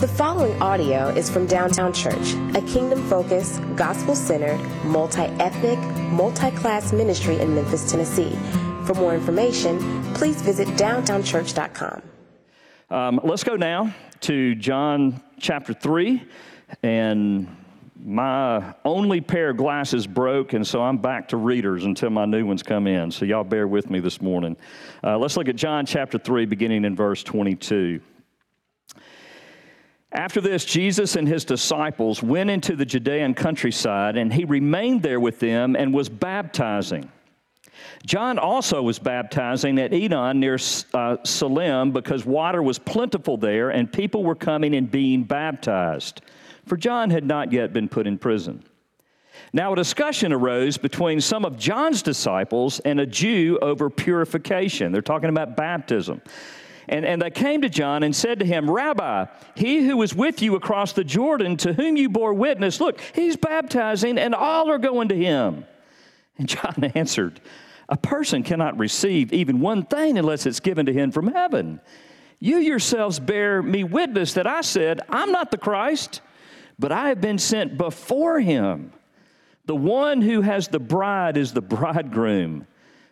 The following audio is from Downtown Church, a kingdom focused, gospel centered, multi ethnic, multi class ministry in Memphis, Tennessee. For more information, please visit downtownchurch.com. Um, let's go now to John chapter 3. And my only pair of glasses broke, and so I'm back to readers until my new ones come in. So y'all bear with me this morning. Uh, let's look at John chapter 3, beginning in verse 22. After this, Jesus and his disciples went into the Judean countryside, and he remained there with them and was baptizing. John also was baptizing at Aenon near uh, Salim because water was plentiful there, and people were coming and being baptized. For John had not yet been put in prison. Now, a discussion arose between some of John's disciples and a Jew over purification. They're talking about baptism. And, and they came to John and said to him, Rabbi, he who was with you across the Jordan, to whom you bore witness, look, he's baptizing, and all are going to him. And John answered, A person cannot receive even one thing unless it's given to him from heaven. You yourselves bear me witness that I said, I'm not the Christ, but I have been sent before him. The one who has the bride is the bridegroom.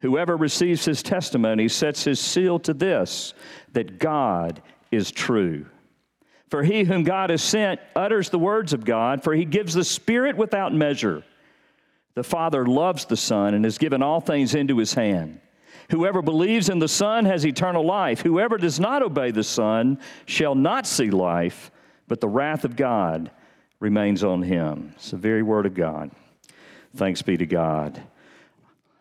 Whoever receives his testimony sets his seal to this that God is true. For he whom God has sent utters the words of God, for he gives the Spirit without measure. The Father loves the Son and has given all things into his hand. Whoever believes in the Son has eternal life. Whoever does not obey the Son shall not see life, but the wrath of God remains on him. It's the very word of God. Thanks be to God.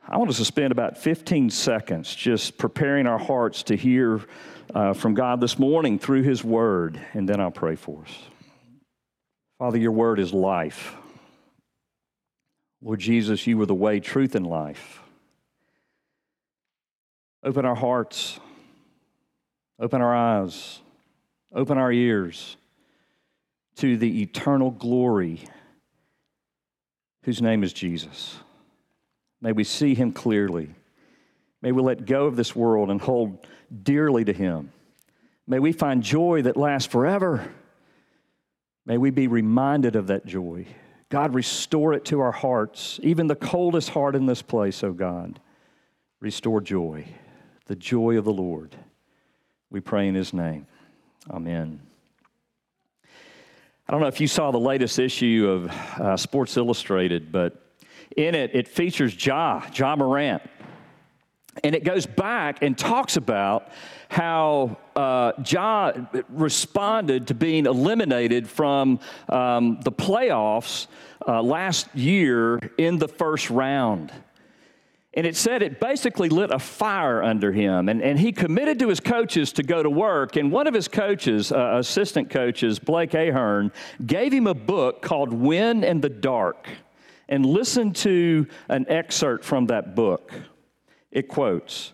I want us to spend about 15 seconds just preparing our hearts to hear uh, from God this morning through His Word, and then I'll pray for us. Father, your Word is life. Lord Jesus, you are the way, truth, and life. Open our hearts, open our eyes, open our ears to the eternal glory whose name is Jesus. May we see him clearly. May we let go of this world and hold dearly to him. May we find joy that lasts forever. May we be reminded of that joy. God, restore it to our hearts, even the coldest heart in this place, oh God. Restore joy, the joy of the Lord. We pray in his name. Amen. I don't know if you saw the latest issue of uh, Sports Illustrated, but in it, it features Ja, Ja Morant. And it goes back and talks about how uh, Ja responded to being eliminated from um, the playoffs uh, last year in the first round. And it said it basically lit a fire under him. And, and he committed to his coaches to go to work. And one of his coaches, uh, assistant coaches, Blake Ahearn, gave him a book called Win in the Dark and listen to an excerpt from that book. It quotes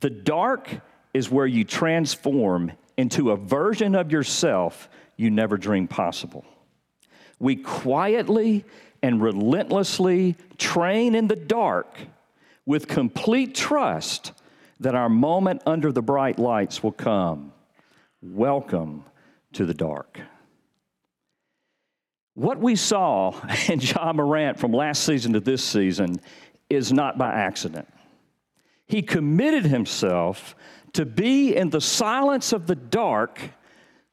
The dark is where you transform into a version of yourself you never dreamed possible. We quietly and relentlessly train in the dark with complete trust that our moment under the bright lights will come. Welcome to the dark. What we saw in Ja Morant from last season to this season is not by accident. He committed himself to be in the silence of the dark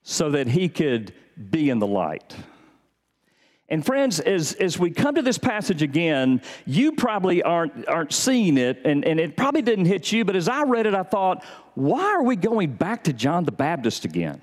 so that he could be in the light. And friends, as, as we come to this passage again, you probably aren't, aren't seeing it, and, and it probably didn't hit you, but as I read it, I thought, why are we going back to John the Baptist again?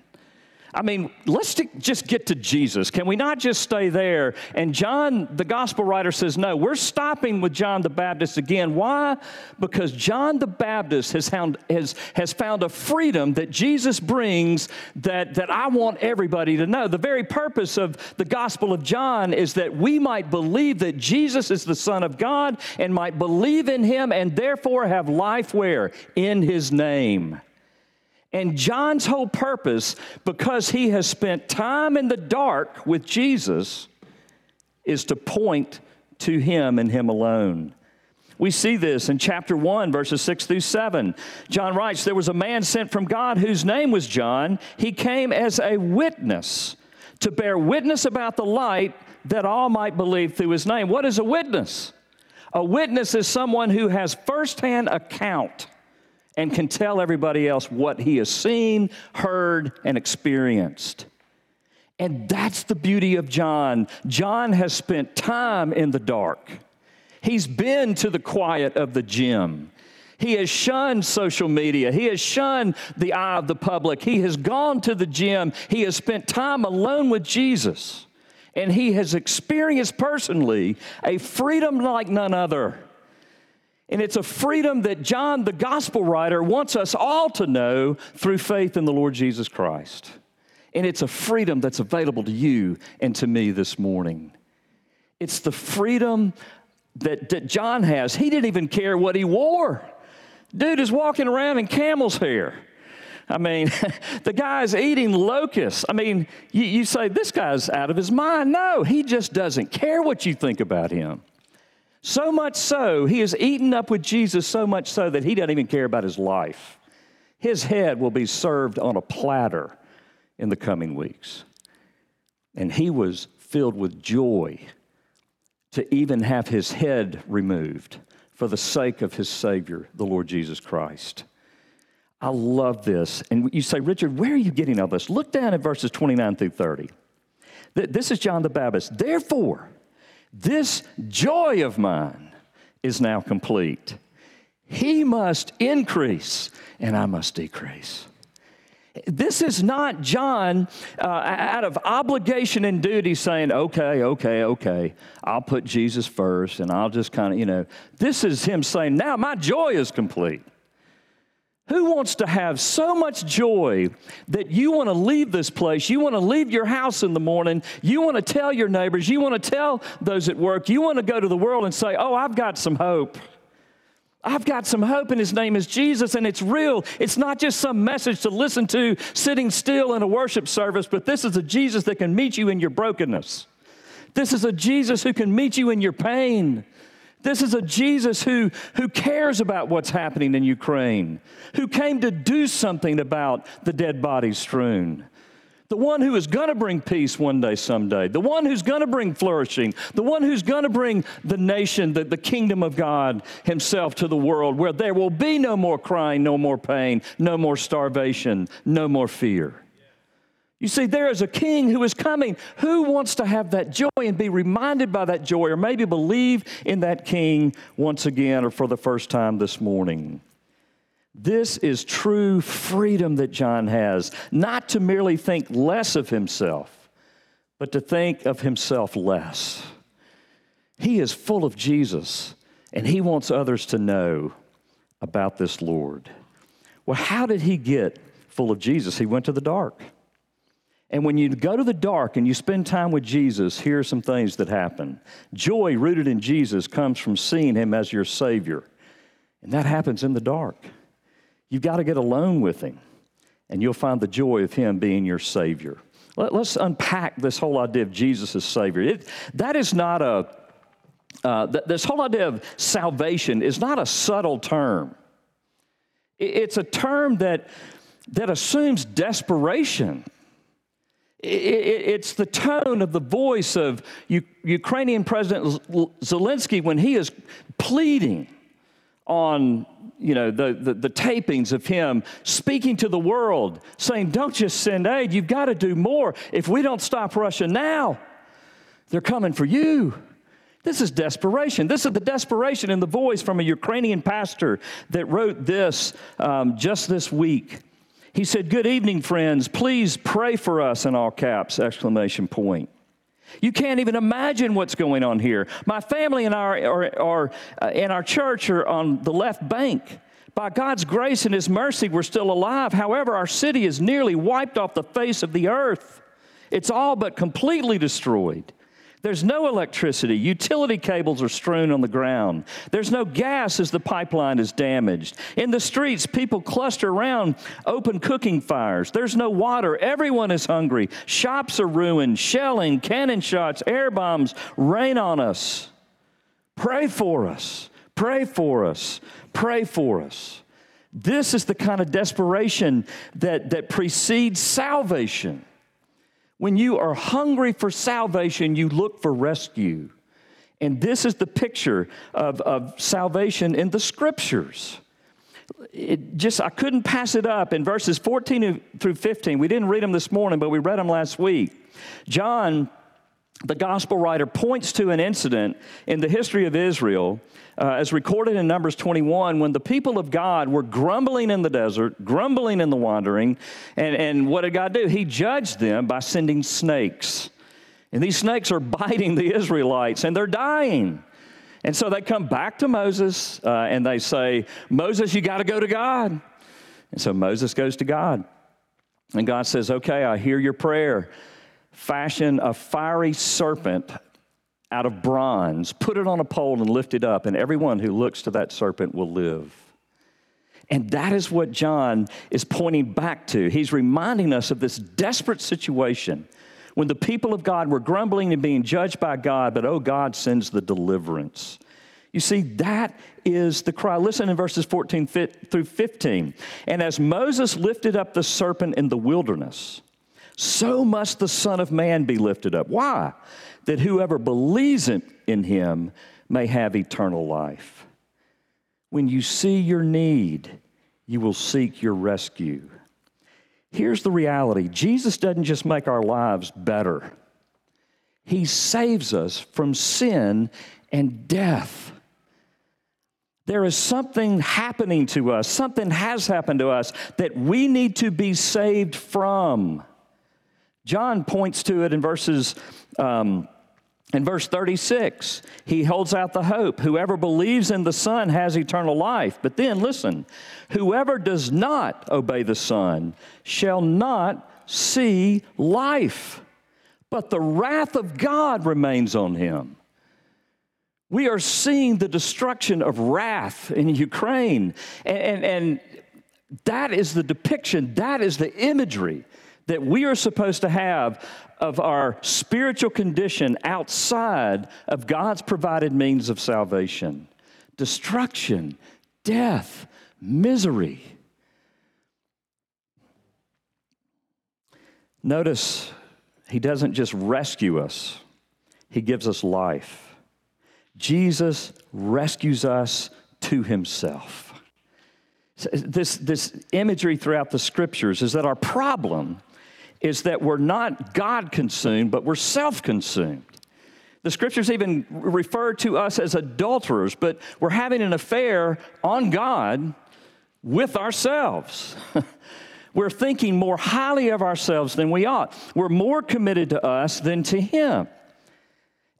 I mean, let's just get to Jesus. Can we not just stay there? And John, the gospel writer, says, no, we're stopping with John the Baptist again. Why? Because John the Baptist has found, has, has found a freedom that Jesus brings that, that I want everybody to know. The very purpose of the gospel of John is that we might believe that Jesus is the Son of God and might believe in him and therefore have life where? In his name. And John's whole purpose, because he has spent time in the dark with Jesus, is to point to him and him alone. We see this in chapter 1, verses 6 through 7. John writes, There was a man sent from God whose name was John. He came as a witness to bear witness about the light that all might believe through his name. What is a witness? A witness is someone who has firsthand account and can tell everybody else what he has seen, heard, and experienced. And that's the beauty of John. John has spent time in the dark. He's been to the quiet of the gym. He has shunned social media. He has shunned the eye of the public. He has gone to the gym. He has spent time alone with Jesus. And he has experienced personally a freedom like none other. And it's a freedom that John, the gospel writer, wants us all to know through faith in the Lord Jesus Christ. And it's a freedom that's available to you and to me this morning. It's the freedom that, that John has. He didn't even care what he wore. Dude is walking around in camel's hair. I mean, the guy's eating locusts. I mean, you, you say, this guy's out of his mind. No, he just doesn't care what you think about him. So much so, he is eaten up with Jesus so much so that he doesn't even care about his life. His head will be served on a platter in the coming weeks. And he was filled with joy to even have his head removed for the sake of his Savior, the Lord Jesus Christ. I love this. And you say, Richard, where are you getting all this? Look down at verses 29 through 30. This is John the Baptist. Therefore, this joy of mine is now complete. He must increase, and I must decrease. This is not John uh, out of obligation and duty saying, okay, okay, okay, I'll put Jesus first and I'll just kind of, you know. This is him saying, now my joy is complete. Who wants to have so much joy that you want to leave this place? You want to leave your house in the morning. You want to tell your neighbors. You want to tell those at work. You want to go to the world and say, Oh, I've got some hope. I've got some hope, and his name is Jesus, and it's real. It's not just some message to listen to sitting still in a worship service, but this is a Jesus that can meet you in your brokenness. This is a Jesus who can meet you in your pain. This is a Jesus who, who cares about what's happening in Ukraine, who came to do something about the dead bodies strewn. The one who is going to bring peace one day, someday. The one who's going to bring flourishing. The one who's going to bring the nation, the, the kingdom of God Himself to the world where there will be no more crying, no more pain, no more starvation, no more fear. You see, there is a king who is coming. Who wants to have that joy and be reminded by that joy, or maybe believe in that king once again or for the first time this morning? This is true freedom that John has, not to merely think less of himself, but to think of himself less. He is full of Jesus, and he wants others to know about this Lord. Well, how did he get full of Jesus? He went to the dark. And when you go to the dark and you spend time with Jesus, here are some things that happen. Joy rooted in Jesus comes from seeing Him as your Savior. And that happens in the dark. You've got to get alone with Him, and you'll find the joy of Him being your Savior. Let, us unpack this whole idea of Jesus as Savior. It, that is not a, uh, th- this whole idea of salvation is not a subtle term. It, it's a term that, that assumes desperation it's the tone of the voice of Ukrainian President Zelensky when he is pleading on you know the, the, the, tapings of him speaking to the world saying don't just send aid you've got to do more. If we don't stop russia now they're coming for you. This is desperation. This is the desperation in the voice from a ukrainian pastor that wrote this um, just this week He said, Good evening, friends. Please pray for us in all caps! Exclamation point. You can't even imagine what's going on here. My family and our, are, are, uh, our church are on the left bank. By God's grace and His mercy, we're still alive. However, our city is nearly wiped off the face of the earth. It's all but completely destroyed. There's no electricity. Utility cables are strewn on the ground. There's no gas as the pipeline is damaged. In the streets, people cluster around open cooking fires. There's no water. Everyone is hungry. Shops are ruined. Shelling, cannon shots, air bombs rain on us. Pray for us. Pray for us. Pray for us. This is the kind of desperation that, that precedes salvation. When you are hungry for salvation, you look for rescue. And this is the picture of, of salvation in the scriptures. It just, I couldn't pass it up. In verses 14 through 15, we didn't read them this morning, but we read them last week. John the gospel writer points to an incident in the history of Israel, uh, as recorded in Numbers 21, when the people of God were grumbling in the desert, grumbling in the wandering. And, and what did God do? He judged them by sending snakes. And these snakes are biting the Israelites, and they're dying. And so they come back to Moses uh, and they say, Moses, you got to go to God. And so Moses goes to God. And God says, Okay, I hear your prayer fashion a fiery serpent out of bronze, put it on a pole, and lift it up, and everyone who looks to that serpent will live. And that is what John is pointing back to. He's reminding us of this desperate situation when the people of God were grumbling and being judged by God, but oh, God sends the deliverance. You see, that is the cry. Listen in verses 14 through 15. And as Moses lifted up the serpent in the wilderness, so must the Son of Man be lifted up. Why? That whoever believes in him may have eternal life. When you see your need, you will seek your rescue. Here's the reality Jesus doesn't just make our lives better, He saves us from sin and death. There is something happening to us, something has happened to us that we need to be saved from. John points to it in verses. Um, in verse 36, he holds out the hope. Whoever believes in the Son has eternal life. But then listen, whoever does not obey the Son shall not see life, but the wrath of God remains on him. We are seeing the destruction of wrath in Ukraine. And, and, and that is the depiction, that is the imagery that we are supposed to have of our spiritual condition outside of God's provided means of salvation destruction, death, misery. Notice he doesn't just rescue us, he gives us life. Jesus rescues us to himself. This, this imagery throughout the scriptures is that our problem is that we're not God consumed, but we're self consumed. The scriptures even refer to us as adulterers, but we're having an affair on God with ourselves. we're thinking more highly of ourselves than we ought. We're more committed to us than to Him.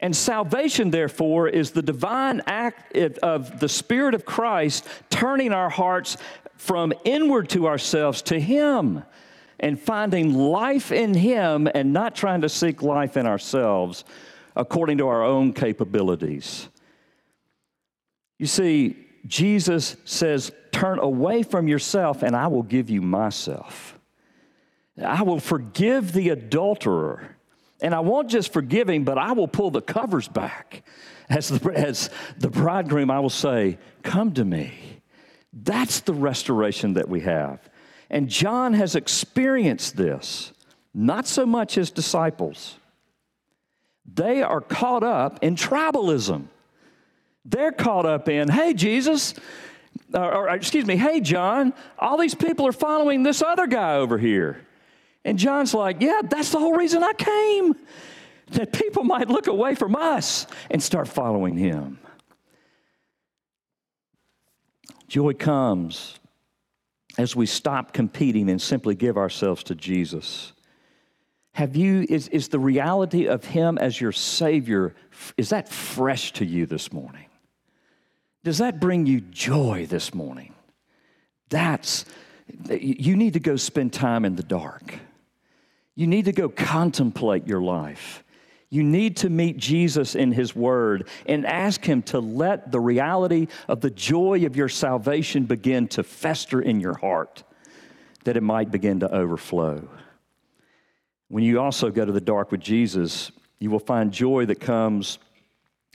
And salvation, therefore, is the divine act of the Spirit of Christ turning our hearts from inward to ourselves to Him and finding life in Him and not trying to seek life in ourselves according to our own capabilities. You see, Jesus says, Turn away from yourself, and I will give you myself. I will forgive the adulterer. And I won't just forgive him, but I will pull the covers back. As the, as the bridegroom, I will say, Come to me. That's the restoration that we have. And John has experienced this, not so much his disciples. They are caught up in tribalism. They're caught up in, hey, Jesus, or, or, excuse me, hey, John, all these people are following this other guy over here. And John's like, yeah, that's the whole reason I came, that people might look away from us and start following him. Joy comes as we stop competing and simply give ourselves to Jesus? Have you, is, is the reality of Him as your Savior, is that fresh to you this morning? Does that bring you joy this morning? That's, you need to go spend time in the dark. You need to go contemplate your life. You need to meet Jesus in His Word and ask Him to let the reality of the joy of your salvation begin to fester in your heart, that it might begin to overflow. When you also go to the dark with Jesus, you will find joy that comes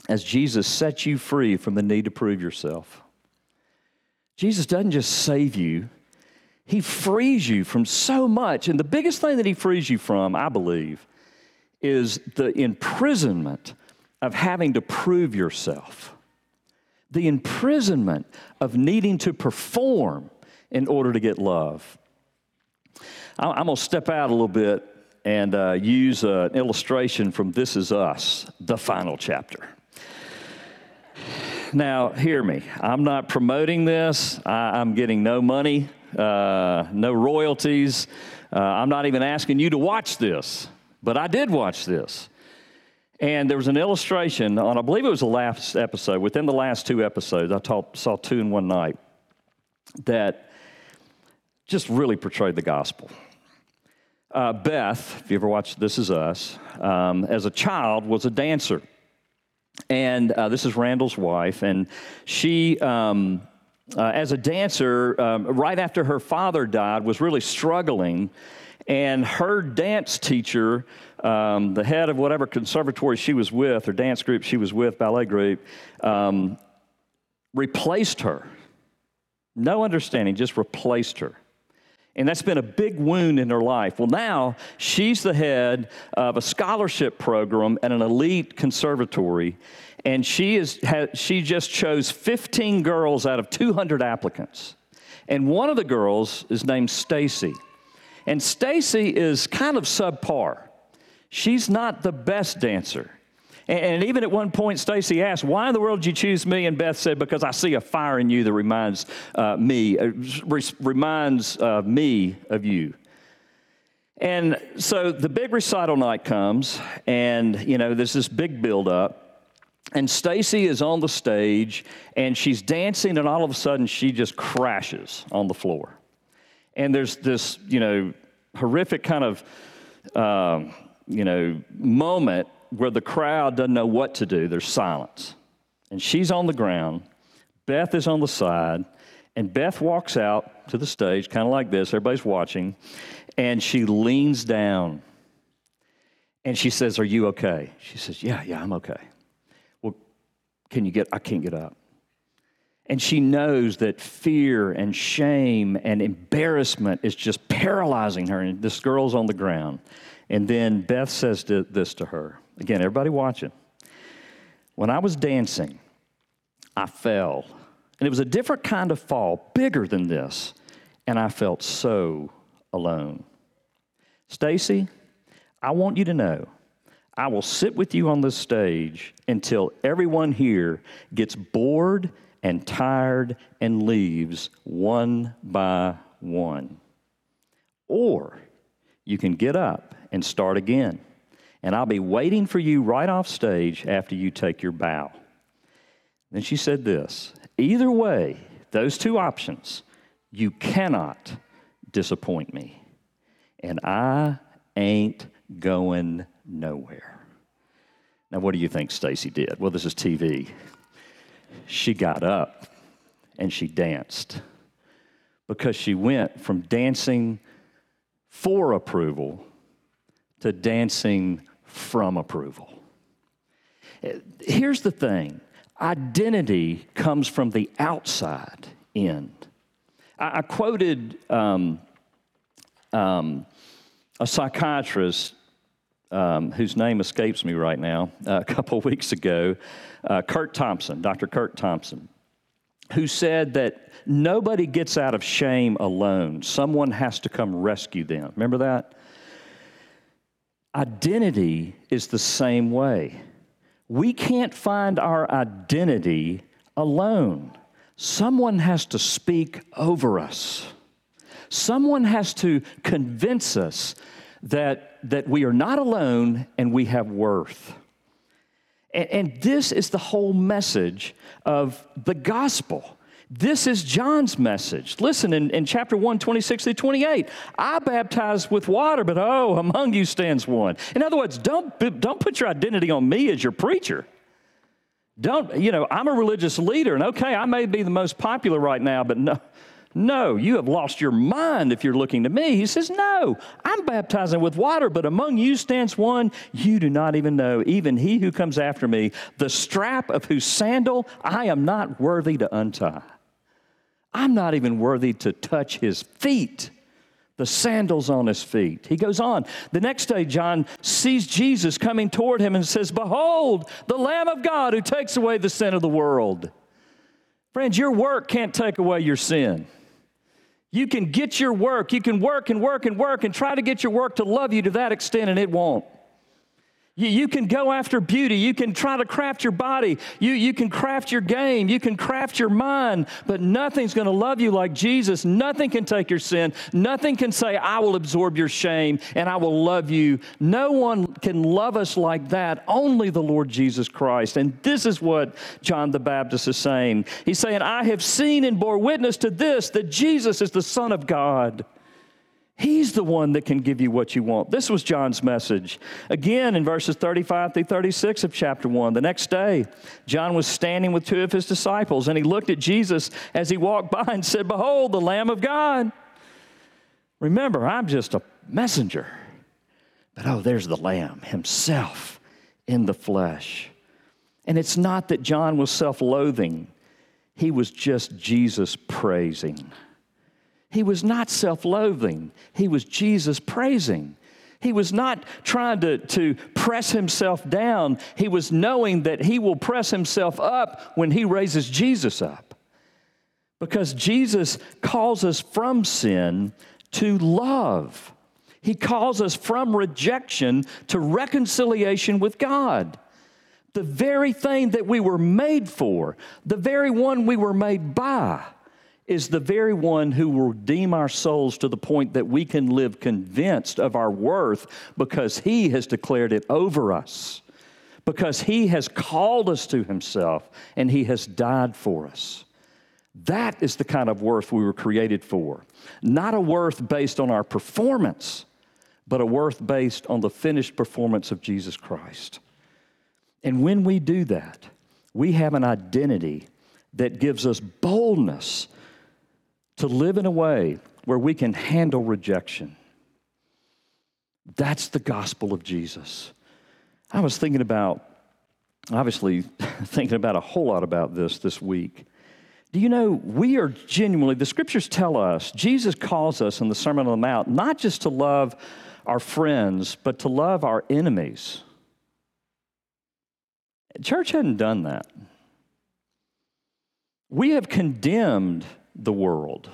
as Jesus sets you free from the need to prove yourself. Jesus doesn't just save you, He frees you from so much. And the biggest thing that He frees you from, I believe, is the imprisonment of having to prove yourself, the imprisonment of needing to perform in order to get love. I'm going to step out a little bit and uh, use an illustration from This Is Us, the final chapter. Now, hear me. I'm not promoting this. I, am getting no money, uh, no royalties. Uh, I'm not even asking you to watch this. But I did watch this. And there was an illustration on, I believe it was the last episode, within the last two episodes, I taught, saw two in one night, that just really portrayed the gospel. Uh, Beth, if you ever watched This Is Us, um, as a child was a dancer. And uh, this is Randall's wife, and she, um, uh, as a dancer, um, right after her father died, was really struggling and her dance teacher, um, the head of whatever conservatory she was with, or dance group she was with, ballet group, um, replaced her. No understanding, just replaced her. And that's been a big wound in her life. Well, now she's the head of a scholarship program at an elite conservatory, and she, is, she just chose 15 girls out of 200 applicants. And one of the girls is named Stacy. And Stacy is kind of subpar. She's not the best dancer. And even at one point, Stacy asked, Why in the world did you choose me? And Beth said, Because I see a fire in you that reminds uh, me, uh, re- reminds uh, me of you. And so the big recital night comes, and you know, there's this big buildup. And Stacy is on the stage, and she's dancing, and all of a sudden she just crashes on the floor. And there's this, you know, horrific kind of, um, you know, moment where the crowd doesn't know what to do. There's silence. And she's on the ground. Beth is on the side. And Beth walks out to the stage, kind of like this. Everybody's watching. And she leans down. And she says, Are you okay? She says, Yeah, yeah, I'm okay. Well, can you get, I can't get up. And she knows that fear and shame and embarrassment is just paralyzing her. And this girl's on the ground. And then Beth says to, this to her again, everybody watching. When I was dancing, I fell. And it was a different kind of fall, bigger than this. And I felt so alone. Stacy, I want you to know I will sit with you on this stage until everyone here gets bored and tired and leaves one by one. Or you can get up and start again. And I'll be waiting for you right off stage after you take your bow. Then she said this either way, those two options, you cannot disappoint me. And I ain't going nowhere. Now, what do you think Stacy did? Well, this is TV she got up and she danced because she went from dancing for approval to dancing from approval. Here's the thing identity comes from the outside in. I, I quoted um, um, a psychiatrist um, whose name escapes me right now, uh, a couple weeks ago, uh, Curt Thompson, Dr. Curt Thompson, who said that nobody gets out of shame alone. Someone has to come rescue them. Remember that? Identity is the same way. We can't find our identity alone. Someone has to speak over us. Someone has to convince us that, that we are not alone and we have worth. And, and this is the whole message of the gospel. This is John's message. Listen in, in chapter 1, 26 to 28. I baptize with water, but oh, among you stands one. In other words, don't, don't put your identity on me as your preacher. Don't, you know, I'm a religious leader, and okay, I may be the most popular right now, but no, no, you have lost your mind if you're looking to me. He says, No, I'm baptizing with water, but among you stands one you do not even know, even he who comes after me, the strap of whose sandal I am not worthy to untie. I'm not even worthy to touch his feet, the sandals on his feet. He goes on. The next day, John sees Jesus coming toward him and says, Behold, the Lamb of God who takes away the sin of the world. Friends, your work can't take away your sin. You can get your work, you can work and work and work and try to get your work to love you to that extent, and it won't. You, you can go after beauty. You can try to craft your body. You, you can craft your game. You can craft your mind, but nothing's going to love you like Jesus. Nothing can take your sin. Nothing can say, I will absorb your shame and I will love you. No one can love us like that. Only the Lord Jesus Christ. And this is what John the Baptist is saying. He's saying, I have seen and bore witness to this, that Jesus is the Son of God. He's the one that can give you what you want. This was John's message. Again, in verses 35 through 36 of chapter 1, the next day, John was standing with two of his disciples, and he looked at Jesus as he walked by and said, Behold, the Lamb of God. Remember, I'm just a messenger. But oh, there's the Lamb himself in the flesh. And it's not that John was self loathing, he was just Jesus praising. He was not self loathing, he was Jesus praising. He was not trying to, to press himself down. He was knowing that he will press himself up when he raises Jesus up. Because Jesus calls us from sin to love. He calls us from rejection to reconciliation with God. The very thing that we were made for, the very one we were made by is the very one who will redeem our souls to the point that we can live convinced of our worth because he has declared it over us, because he has called us to himself and he has died for us. That is the kind of worth we were created for. Not a worth based on our performance, but a worth based on the finished performance of Jesus Christ. And when we do that, we have an identity that gives us boldness to live in a way where we can handle rejection. That's the gospel of Jesus. I was thinking about, obviously, thinking about a whole lot about this this week. Do you know, we are genuinely, the scriptures tell us, Jesus calls us in the Sermon on the Mount not just to love our friends, but to love our enemies. Church hadn't done that. We have condemned the world.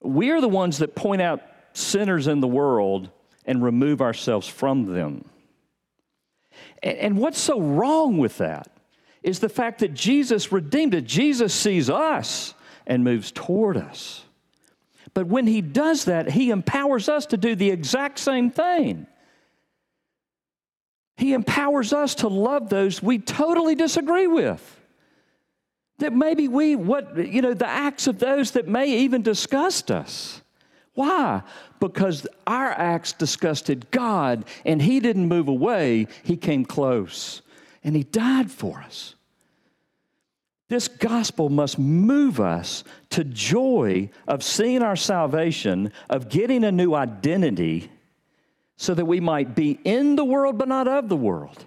We are the ones that point out sinners in the world and remove ourselves from them. And what's so wrong with that is the fact that Jesus redeemed it. Jesus sees us and moves toward us. But when he does that, he empowers us to do the exact same thing. He empowers us to love those we totally disagree with that maybe we, what, you know, the acts of those that may even disgust us. Why? Because our acts disgusted God and He didn't move away, He came close and He died for us. This gospel must move us to joy of seeing our salvation, of getting a new identity, so that we might be in the world but not of the world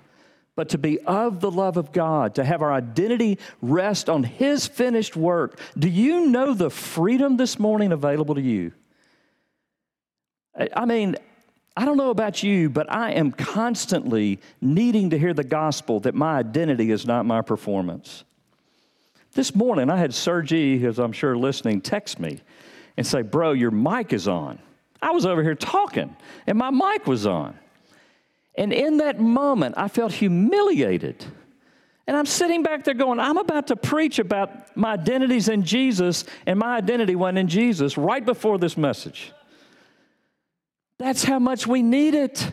but to be of the love of God, to have our identity rest on His finished work. Do you know the freedom this morning available to you? I mean, I don't know about you, but I am constantly needing to hear the gospel that my identity is not my performance. This morning, I had Sergi, as I'm sure listening, text me and say, Bro, your mic is on. I was over here talking, and my mic was on. And in that moment, I felt humiliated. And I'm sitting back there going, I'm about to preach about my identities in Jesus, and my identity wasn't in Jesus right before this message. That's how much we need it.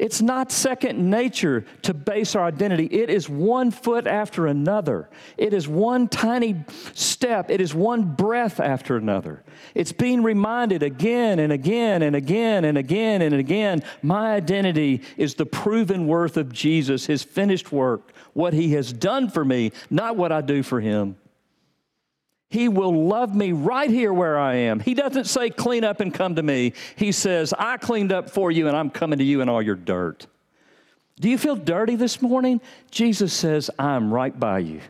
It's not second nature to base our identity. It is one foot after another. It is one tiny step. It is one breath after another. It's being reminded again and again and again and again and again my identity is the proven worth of Jesus, his finished work, what he has done for me, not what I do for him. He will love me right here where I am. He doesn't say, clean up and come to me. He says, I cleaned up for you and I'm coming to you in all your dirt. Do you feel dirty this morning? Jesus says, I'm right by you.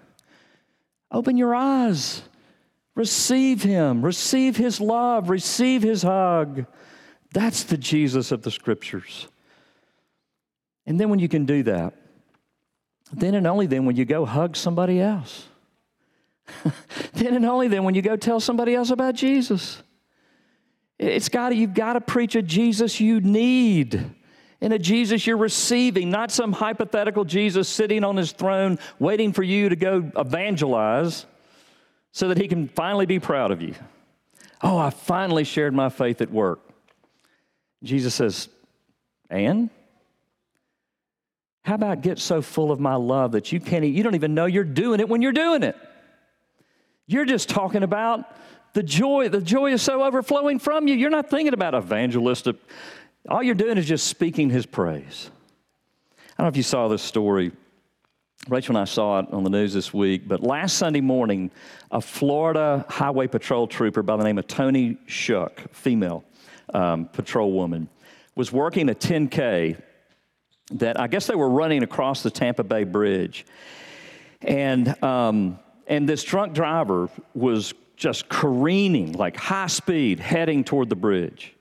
Open your eyes. Receive Him. Receive His love. Receive His hug. That's the Jesus of the Scriptures. And then when you can do that, then and only then when you go hug somebody else. then and only then when you go tell somebody else about Jesus. It's got to, you've got to preach a Jesus you need and a Jesus you're receiving, not some hypothetical Jesus sitting on his throne waiting for you to go evangelize so that he can finally be proud of you. Oh, I finally shared my faith at work. Jesus says, and? How about get so full of my love that you can't, you don't even know you're doing it when you're doing it? You're just talking about the joy. The joy is so overflowing from you. You're not thinking about evangelistic. All you're doing is just speaking his praise. I don't know if you saw this story. Rachel and I saw it on the news this week, but last Sunday morning, a Florida Highway Patrol trooper by the name of Toni Schuck, female um, patrol woman, was working a 10K that I guess they were running across the Tampa Bay Bridge. And um, and this drunk driver was just careening, like high speed, heading toward the bridge.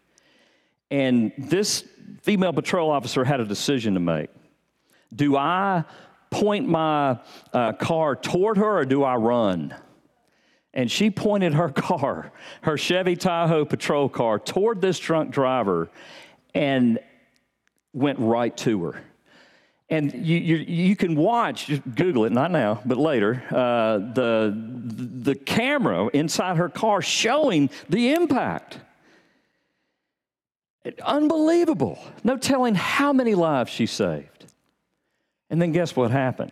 And this female patrol officer had a decision to make. Do I point my uh, car toward her or do I run? And she pointed her car, her Chevy Tahoe patrol car, toward this drunk driver and went right to her and you, you, you, can watch, just Google it, not now, but later, uh, the, the camera inside her car showing the impact. Unbelievable. No telling how many lives she saved. And then guess what happened?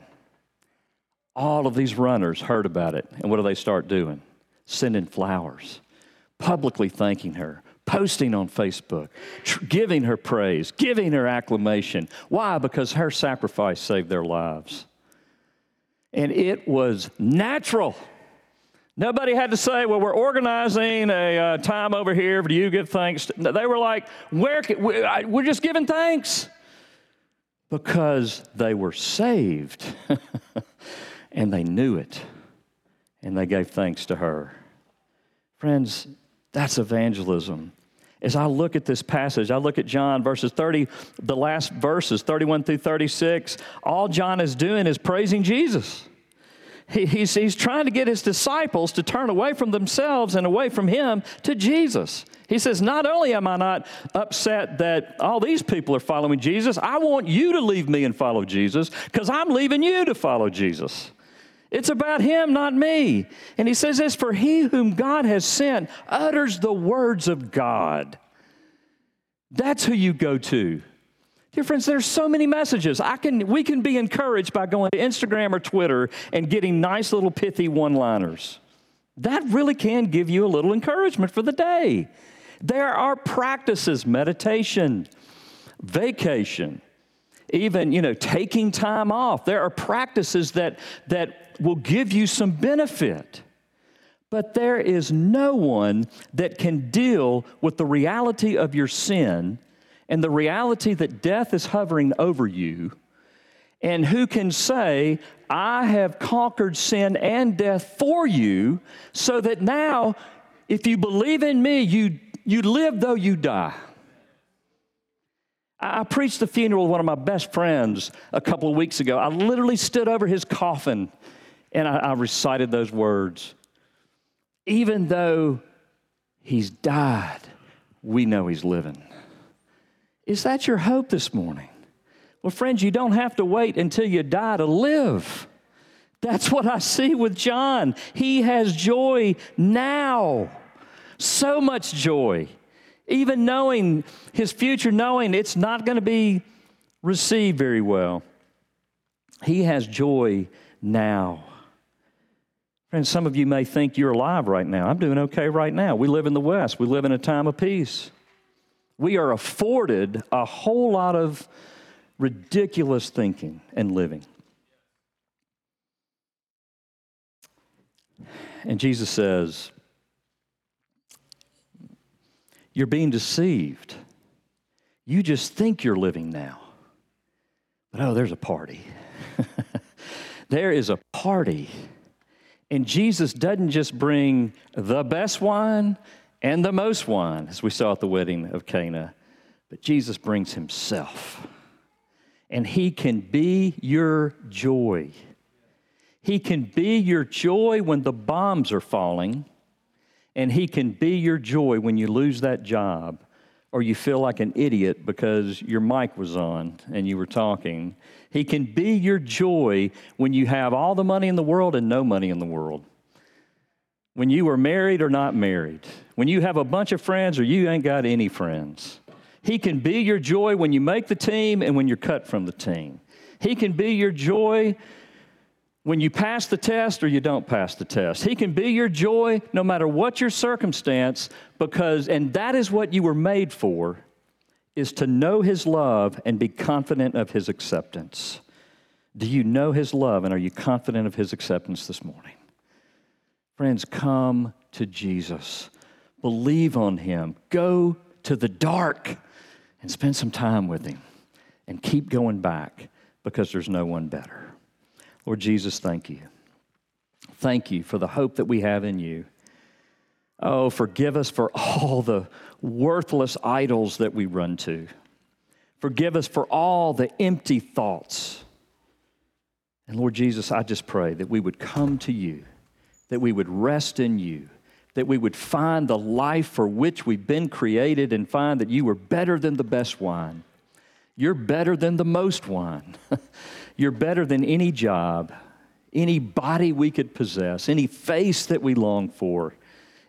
All of these runners heard about it. And what do they start doing? Sending flowers, publicly thanking her, posting on Facebook, tr- giving her praise, giving her acclamation. Why? Because her sacrifice saved their lives. And it was natural. Nobody had to say, well, we're organizing a uh, time over here. Do you give thanks? They were like, Where can, we, I, we're just giving thanks because they were saved and they knew it and they gave thanks to her. Friends, that's evangelism. As I look at this passage, I look at John verses 30, the last verses, 31 through 36, all John is doing is praising Jesus. He, he's, he's trying to get his disciples to turn away from themselves and away from him to Jesus. He says, Not only am I not upset that all these people are following Jesus, I want you to leave me and follow Jesus because I'm leaving you to follow Jesus. It's about him, not me. And he says this For he whom God has sent utters the words of God. That's who you go to. Dear friends, there's so many messages. I can, we can be encouraged by going to Instagram or Twitter and getting nice little pithy one liners. That really can give you a little encouragement for the day. There are practices, meditation, vacation, even, you know, taking time off. There are practices that, that will give you some benefit. But there is no one that can deal with the reality of your sin and the reality that death is hovering over you, and who can say, I have conquered sin and death for you, so that now, if you believe in me, you, you live though you die. I preached the funeral of one of my best friends a couple of weeks ago. I literally stood over his coffin and I, I recited those words. Even though he's died, we know he's living. Is that your hope this morning? Well, friends, you don't have to wait until you die to live. That's what I see with John. He has joy now. So much joy. Even knowing his future, knowing it's not going to be received very well. He has joy now. Friends, some of you may think you're alive right now. I'm doing okay right now. We live in the West, we live in a time of peace. We are afforded a whole lot of ridiculous thinking and living. And Jesus says, You're being deceived. You just think you're living now. But oh, there's a party. there is a party. And Jesus doesn't just bring the best wine and the most wine, as we saw at the wedding of Cana, but Jesus brings himself. And he can be your joy. He can be your joy when the bombs are falling, and He can be your joy when you lose that job or you feel like an idiot because your mic was on and you were talking. He can be your joy when you have all the money in the world and no money in the world. When you are married or not married. When you have a bunch of friends or you ain't got any friends. He can be your joy when you make the team and when you're cut from the team. He can be your joy when you pass the test or you don't pass the test. He can be your joy no matter what your circumstance, because, and that is what you were made for, is to know His love and be confident of His acceptance. Do you know His love and are you confident of His acceptance this morning? Friends, come to Jesus. Believe on Him. Go to the dark and spend some time with Him and keep going back because there's no one better. Lord Jesus, thank you. Thank you for the hope that we have in you. Oh, forgive us for all the worthless idols that we run to. Forgive us for all the empty thoughts. And Lord Jesus, I just pray that we would come to you, that we would rest in you, that we would find the life for which we've been created and find that you are better than the best wine. You're better than the most wine. You're better than any job, any body we could possess, any face that we long for,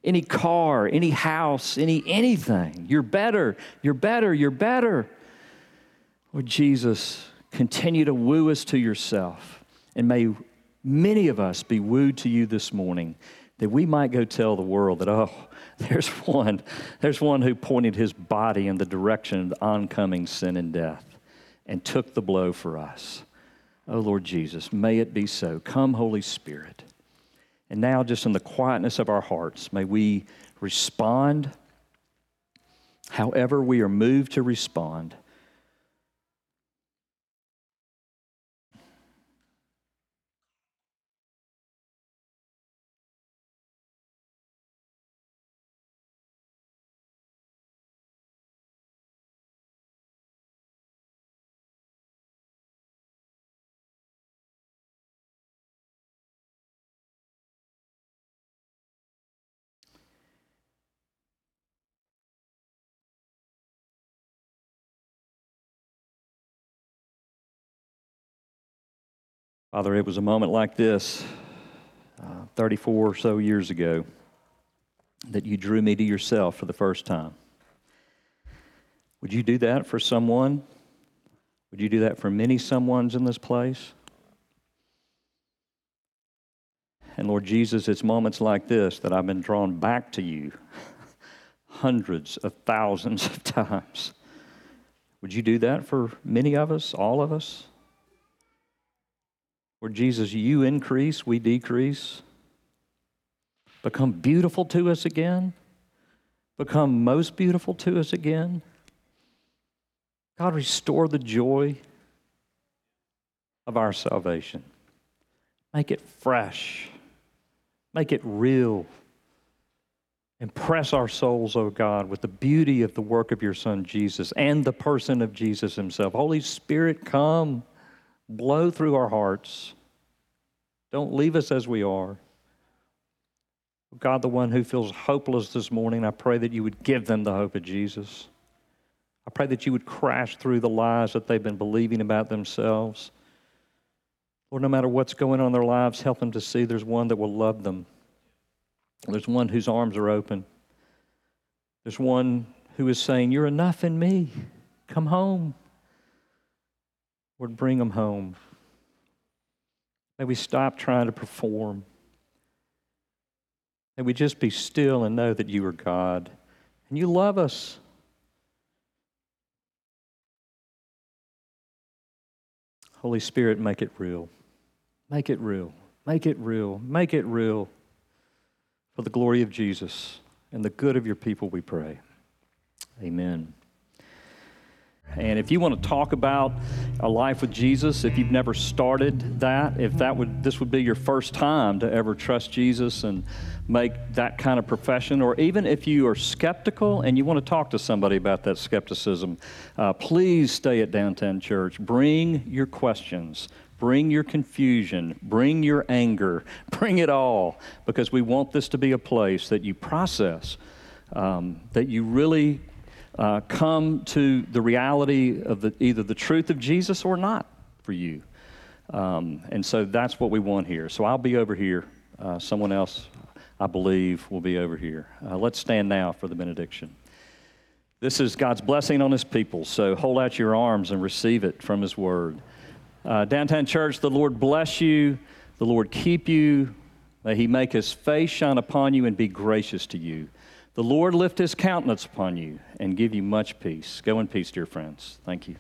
any car, any house, any anything. You're better. You're better. You're better. Lord Jesus, continue to woo us to yourself. And may many of us be wooed to you this morning that we might go tell the world that, oh, there's one, there's one who pointed his body in the direction of the oncoming sin and death and took the blow for us. Oh, Lord Jesus, may it be so. Come, Holy Spirit. And now, just in the quietness of our hearts, may we respond however we are moved to respond Father, it was a moment like this, uh, 34 or so years ago, that you drew me to yourself for the first time. Would you do that for someone? Would you do that for many someones in this place? And Lord Jesus, it's moments like this that I've been drawn back to you hundreds of thousands of times. Would you do that for many of us, all of us? Where Jesus, you increase, we decrease, become beautiful to us again, become most beautiful to us again. God, restore the joy of our salvation. Make it fresh, make it real. Impress our souls, O oh God, with the beauty of the work of your Son Jesus and the person of Jesus himself. Holy Spirit, come blow through our hearts. Don't leave us as we are. God, the one who feels hopeless this morning, I pray that you would give them the hope of Jesus. I pray that you would crash through the lies that they've been believing about themselves. Lord, no matter what's going on in their lives, help them to see there's one that will love them. There's one whose arms are open. There's one who is saying, You're enough in me. Come home. Lord, bring them home. May we stop trying to perform. May we just be still and know that you are God and you love us. Holy Spirit, make it real. Make it real. Make it real. Make it real. For the glory of Jesus and the good of your people, we pray. Amen. And if you want to talk about a life with Jesus, if you've never started that, if that would this would be your first time to ever trust Jesus and make that kind of profession, or even if you are skeptical and you want to talk to somebody about that skepticism, uh, please stay at Downtown Church. Bring your questions. Bring your confusion, bring your anger, bring it all, because we want this to be a place that you process, um, that you really uh, come to the reality of the, either the truth of Jesus or not for you. Um, and so that's what we want here. So I'll be over here. Uh, someone else, I believe, will be over here. Uh, let's stand now for the benediction. This is God's blessing on His people. So hold out your arms and receive it from His word. Uh, Downtown Church, the Lord bless you. The Lord keep you. May He make His face shine upon you and be gracious to you. The Lord lift his countenance upon you and give you much peace. Go in peace, dear friends. Thank you.